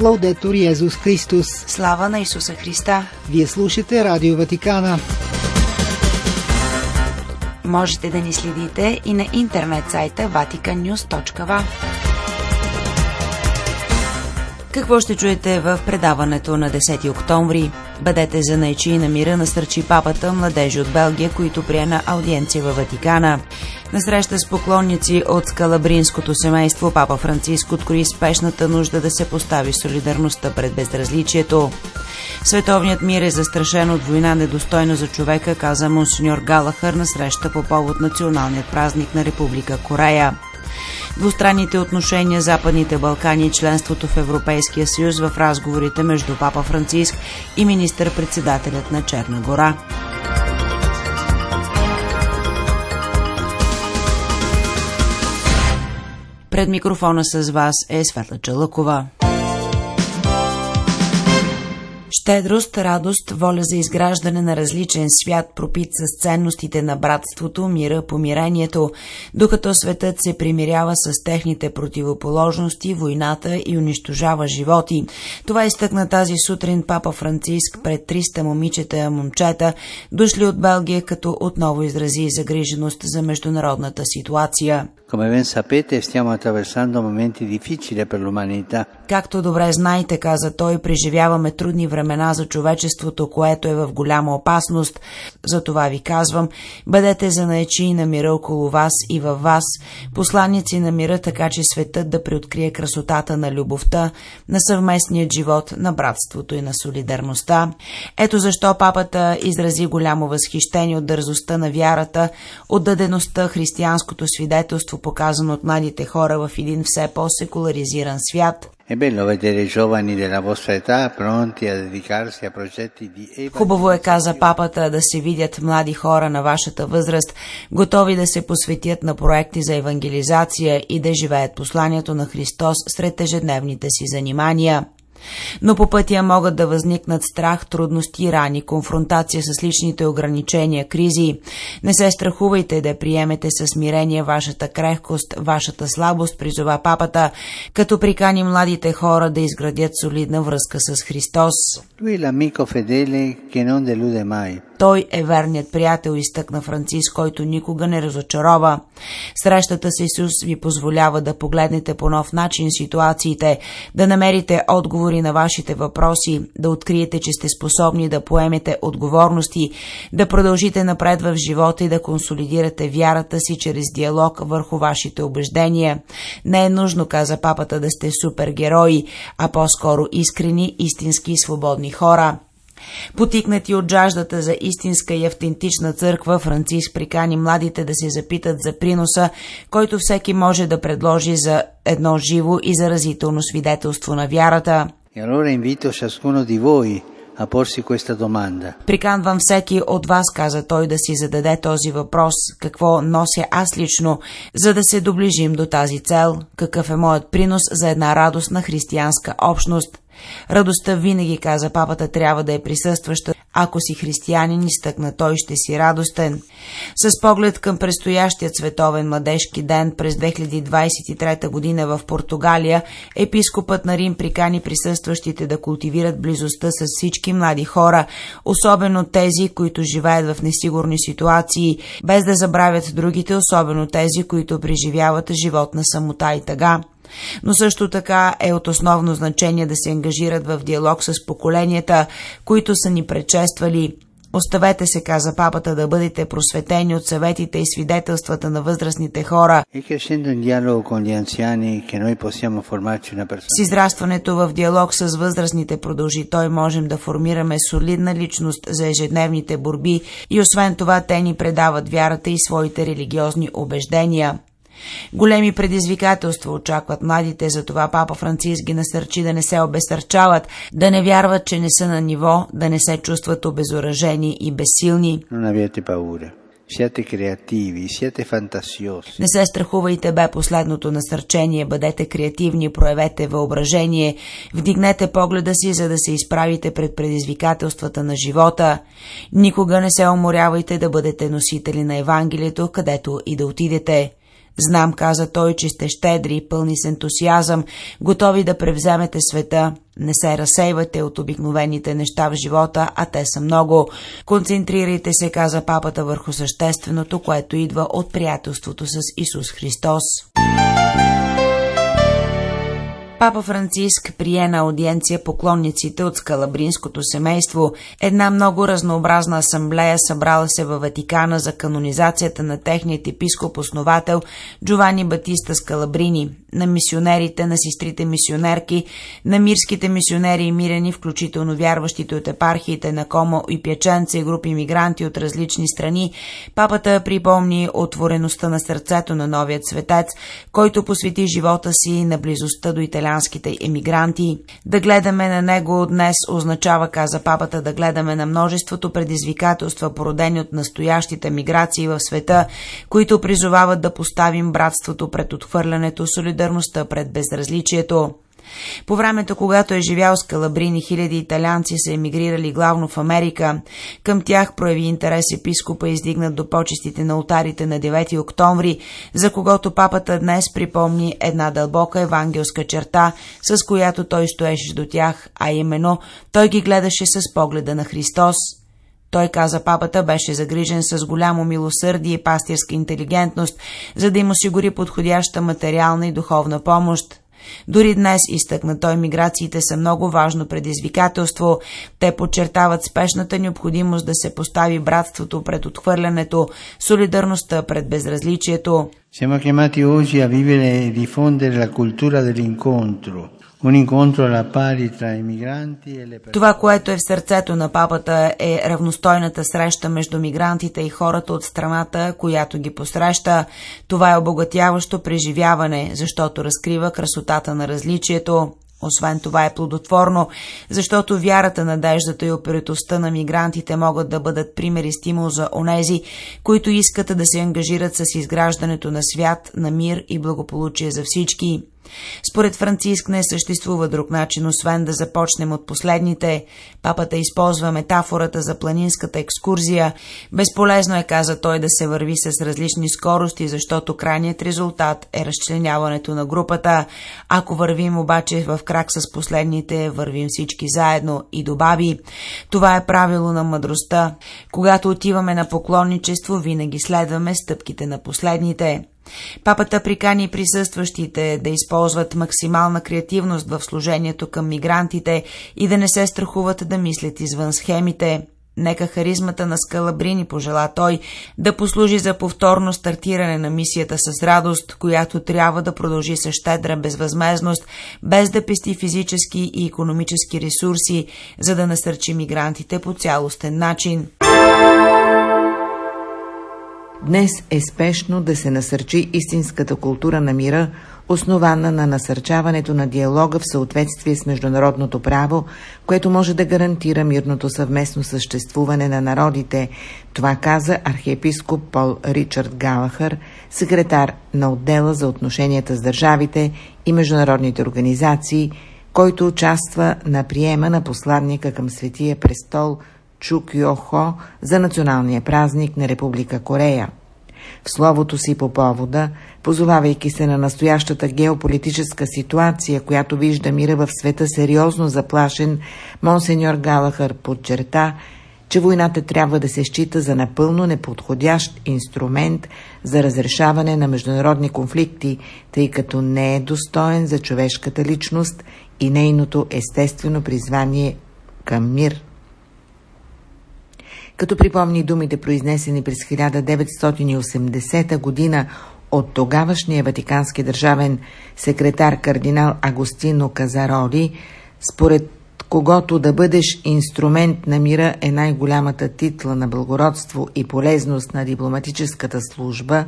Лаудетор Йезус Христос. Слава на Исуса Христа! Вие слушате Радио Ватикана. Можете да ни следите и на интернет сайта vaticannews.va. Какво ще чуете в предаването на 10 октомври? Бъдете за наичи на мира насърчи папата младежи от Белгия, които прие на аудиенция във Ватикана. На среща с поклонници от скалабринското семейство папа Франциск открои спешната нужда да се постави солидарността пред безразличието. Световният мир е застрашен от война недостойна за човека, каза монсеньор Галахър на среща по повод националният празник на Република Корея двустранните отношения Западните Балкани и членството в Европейския съюз в разговорите между Папа Франциск и министър-председателят на Черна гора. Пред микрофона с вас е Светла Чалъкова. Щедрост, радост, воля за изграждане на различен свят, пропит с ценностите на братството, мира, помирението, докато светът се примирява с техните противоположности, войната и унищожава животи. Това изтъкна тази сутрин папа Франциск пред 300 момичета и момчета, дошли от Белгия, като отново изрази загриженост за международната ситуация. Както добре знаете, каза той, преживяваме трудни времена за човечеството, което е в голяма опасност. Затова ви казвам, бъдете занаечи на мира около вас и във вас, посланици на мира, така че светът да приоткрие красотата на любовта, на съвместния живот, на братството и на солидарността. Ето защо папата изрази голямо възхищение от дързостта на вярата, отдадеността, християнското свидетелство, показано от младите хора в един все по-секуларизиран свят. Хубаво е, каза папата, да се видят млади хора на вашата възраст, готови да се посветят на проекти за евангелизация и да живеят посланието на Христос сред ежедневните си занимания. Но по пътя могат да възникнат страх, трудности, рани, конфронтация с личните ограничения, кризи. Не се страхувайте да приемете със смирение вашата крехкост, вашата слабост, призова папата, като прикани младите хора да изградят солидна връзка с Христос. Той е верният приятел, изтъкна Франциск, който никога не разочарова. Срещата с Исус ви позволява да погледнете по нов начин ситуациите, да намерите отговори на вашите въпроси, да откриете, че сте способни да поемете отговорности, да продължите напред в живота и да консолидирате вярата си чрез диалог върху вашите убеждения. Не е нужно, каза папата, да сте супергерои, а по-скоро искрени, истински и свободни хора. Потикнати от жаждата за истинска и автентична църква, Франциск прикани младите да се запитат за приноса, който всеки може да предложи за едно живо и заразително свидетелство на вярата. Приканвам всеки от вас, каза той, да си зададе този въпрос, какво нося аз лично, за да се доближим до тази цел, какъв е моят принос за една радостна християнска общност. Радостта винаги, каза папата, трябва да е присъстваща. Ако си християнин, изтъкна той, ще си радостен. С поглед към предстоящият световен младежки ден през 2023 година в Португалия, епископът на Рим прикани присъстващите да култивират близостта с всички млади хора, особено тези, които живеят в несигурни ситуации, без да забравят другите, особено тези, които преживяват живот на самота и тъга но също така е от основно значение да се ангажират в диалог с поколенията, които са ни предшествали. Оставете се, каза папата, да бъдете просветени от съветите и свидетелствата на възрастните хора. С израстването в диалог с възрастните продължи той можем да формираме солидна личност за ежедневните борби и освен това те ни предават вярата и своите религиозни убеждения. Големи предизвикателства очакват младите, затова папа Франциск ги насърчи да не се обесърчават, да не вярват, че не са на ниво, да не се чувстват обезоръжени и безсилни. Siate creativi, siate fantasiosi. Не се страхувайте, бе последното насърчение. Бъдете креативни, проявете въображение, вдигнете погледа си, за да се изправите пред предизвикателствата на живота. Никога не се уморявайте да бъдете носители на Евангелието, където и да отидете. Знам, каза той, че сте щедри, пълни с ентусиазъм, готови да превземете света. Не се разсейвате от обикновените неща в живота, а те са много. Концентрирайте се, каза папата, върху същественото, което идва от приятелството с Исус Христос. Папа Франциск прие на аудиенция поклонниците от скалабринското семейство, една много разнообразна асамблея събрала се във Ватикана за канонизацията на техният епископ-основател Джовани Батиста Скалабрини, на мисионерите, на сестрите мисионерки, на мирските мисионери и мирени, включително вярващите от епархиите на Комо и Пяченца и групи мигранти от различни страни, папата припомни отвореността на сърцето на новият светец, който посвети живота си на близостта до италянските италианските емигранти. Да гледаме на него днес означава, каза папата, да гледаме на множеството предизвикателства, породени от настоящите миграции в света, които призовават да поставим братството пред отхвърлянето, солидарността пред безразличието. По времето, когато е живял с Калабрини, хиляди италианци са емигрирали главно в Америка. Към тях прояви интерес епископа, издигнат до почестите на алтарите на 9 октомври, за когото папата днес припомни една дълбока евангелска черта, с която той стоеше до тях, а именно той ги гледаше с погледа на Христос. Той, каза папата, беше загрижен с голямо милосърдие и пастирска интелигентност, за да им осигури подходяща материална и духовна помощ. Дори днес, изтъкна той, миграциите са много важно предизвикателство. Те подчертават спешната необходимост да се постави братството пред отхвърлянето, солидарността пред безразличието. Siamo chiamati oggi a vivere e diffondere la cultura dell'incontro, това, което е в сърцето на папата е равностойната среща между мигрантите и хората от страната, която ги посреща. Това е обогатяващо преживяване, защото разкрива красотата на различието. Освен това е плодотворно, защото вярата, надеждата и оператостта на мигрантите могат да бъдат пример и стимул за онези, които искат да се ангажират с изграждането на свят, на мир и благополучие за всички. Според Франциск не съществува друг начин, освен да започнем от последните. Папата използва метафората за планинската екскурзия. Безполезно е, каза той, да се върви с различни скорости, защото крайният резултат е разчленяването на групата. Ако вървим обаче в крак с последните, вървим всички заедно и добави. Това е правило на мъдростта. Когато отиваме на поклонничество, винаги следваме стъпките на последните. Папата прикани присъстващите да използват максимална креативност в служението към мигрантите и да не се страхуват да мислят извън схемите. Нека харизмата на Скалабрини пожела той да послужи за повторно стартиране на мисията с радост, която трябва да продължи с щедра безвъзмезност, без да пести физически и економически ресурси, за да насърчи мигрантите по цялостен начин. Днес е спешно да се насърчи истинската култура на мира, основана на насърчаването на диалога в съответствие с международното право, което може да гарантира мирното съвместно съществуване на народите. Това каза архиепископ Пол Ричард Галахър, секретар на отдела за отношенията с държавите и международните организации, който участва на приема на посланника към Светия престол – Чук Йохо за националния празник на Република Корея. Словото си по повода, позовавайки се на настоящата геополитическа ситуация, която вижда мира в света сериозно заплашен, монсеньор Галахър подчерта, че войната трябва да се счита за напълно неподходящ инструмент за разрешаване на международни конфликти, тъй като не е достоен за човешката личност и нейното естествено призвание към мир като припомни думите произнесени през 1980 година от тогавашния ватикански държавен секретар кардинал Агостино Казароли, според когато да бъдеш инструмент на мира е най-голямата титла на благородство и полезност на дипломатическата служба,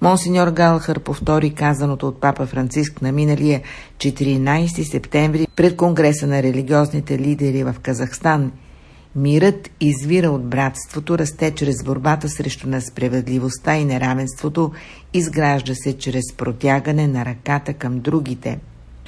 монсеньор Галхър повтори казаното от папа Франциск на миналия 14 септември пред Конгреса на религиозните лидери в Казахстан Мирът извира от братството, расте чрез борбата срещу несправедливостта и неравенството, изгражда се чрез протягане на ръката към другите.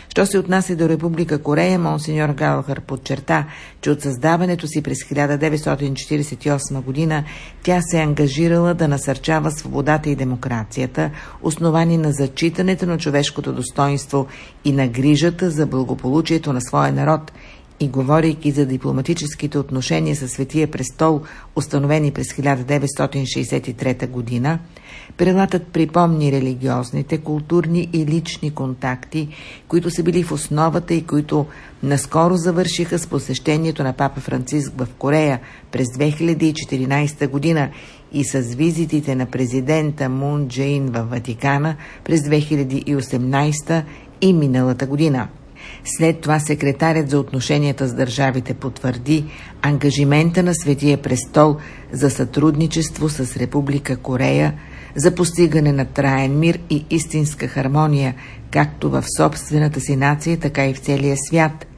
Що се отнася до Република Корея, монсеньор Галахър подчерта, че от създаването си през 1948 година тя се е ангажирала да насърчава свободата и демокрацията, основани на зачитането на човешкото достоинство и на грижата за благополучието на своя народ – и говорейки за дипломатическите отношения със Светия престол, установени през 1963 година, прелатът припомни религиозните, културни и лични контакти, които са били в основата и които наскоро завършиха с посещението на папа Франциск в Корея през 2014 година и с визитите на президента Мун Джейн в Ватикана през 2018 и миналата година. След това секретарят за отношенията с държавите потвърди ангажимента на Светия престол за сътрудничество с Република Корея за постигане на траен мир и истинска хармония, както в собствената си нация, така и в целия свят –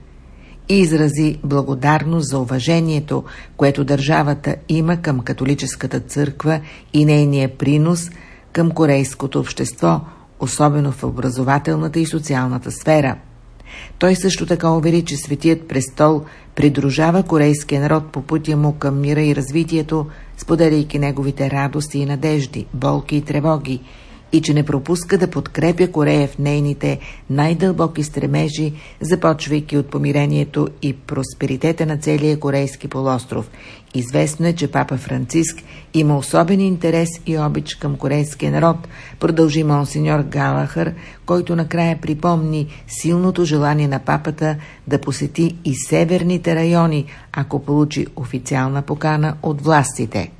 и изрази благодарност за уважението, което държавата има към католическата църква и нейния принос към корейското общество, особено в образователната и социалната сфера. Той също така увери, че Светият престол придружава корейския народ по пътя му към мира и развитието, споделяйки неговите радости и надежди, болки и тревоги, и че не пропуска да подкрепя Корея в нейните най-дълбоки стремежи, започвайки от помирението и просперитета на целия корейски полуостров. Известно е, че папа Франциск има особен интерес и обич към корейския народ, продължи монсеньор Галахър, който накрая припомни силното желание на папата да посети и северните райони, ако получи официална покана от властите.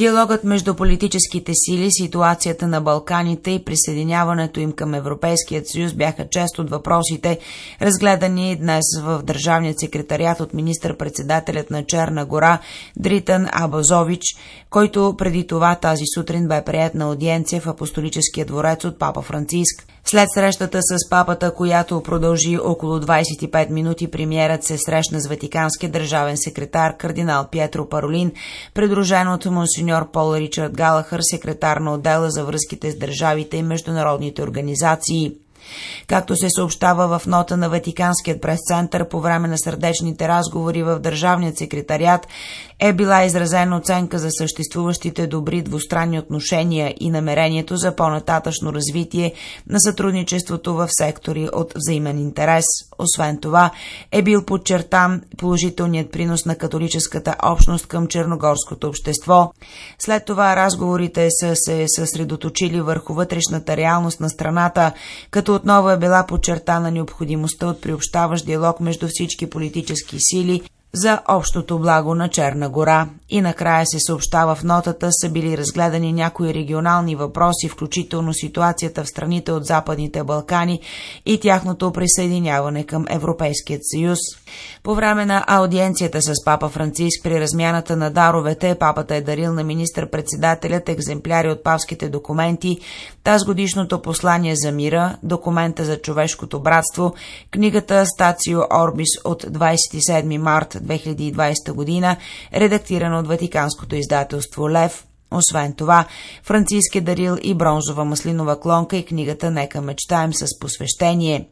Диалогът между политическите сили, ситуацията на Балканите и присъединяването им към Европейският съюз бяха част от въпросите, разгледани днес в Държавният секретариат от министър-председателят на Черна гора Дритън Абазович, който преди това тази сутрин бе прият на аудиенция в Апостолическия дворец от Папа Франциск. След срещата с папата, която продължи около 25 минути, премиерът се срещна с ватиканския държавен секретар кардинал Пьетро Паролин, придружен от монсеньор Пол Ричард Галахър, секретар на отдела за връзките с държавите и международните организации. Както се съобщава в нота на Ватиканският прес-център по време на сърдечните разговори в Държавният секретариат, е била изразена оценка за съществуващите добри двустранни отношения и намерението за по-нататъчно развитие на сътрудничеството в сектори от взаимен интерес. Освен това, е бил подчертан положителният принос на католическата общност към черногорското общество. След това разговорите са се съсредоточили върху вътрешната реалност на страната, като отново е била подчертана необходимостта от приобщаващ диалог между всички политически сили за общото благо на Черна гора. И накрая се съобщава в нотата са били разгледани някои регионални въпроси, включително ситуацията в страните от Западните Балкани и тяхното присъединяване към Европейският съюз. По време на аудиенцията с папа Франциск при размяната на даровете, папата е дарил на министър-председателят екземпляри от павските документи, таз годишното послание за мира, документа за човешкото братство, книгата Стацио Орбис от 27 март 2020 година, редактирана от Ватиканското издателство Лев, освен това, Франциски е дарил и бронзова маслинова клонка и книгата Нека мечтаем с посвещение.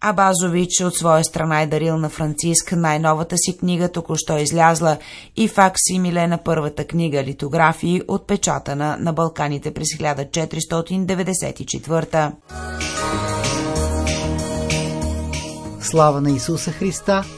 А Базович от своя страна е дарил на Франциск най-новата си книга, току-що излязла и факсимиле на първата книга литографии, отпечатана на Балканите през 1494. Слава на Исуса Христа!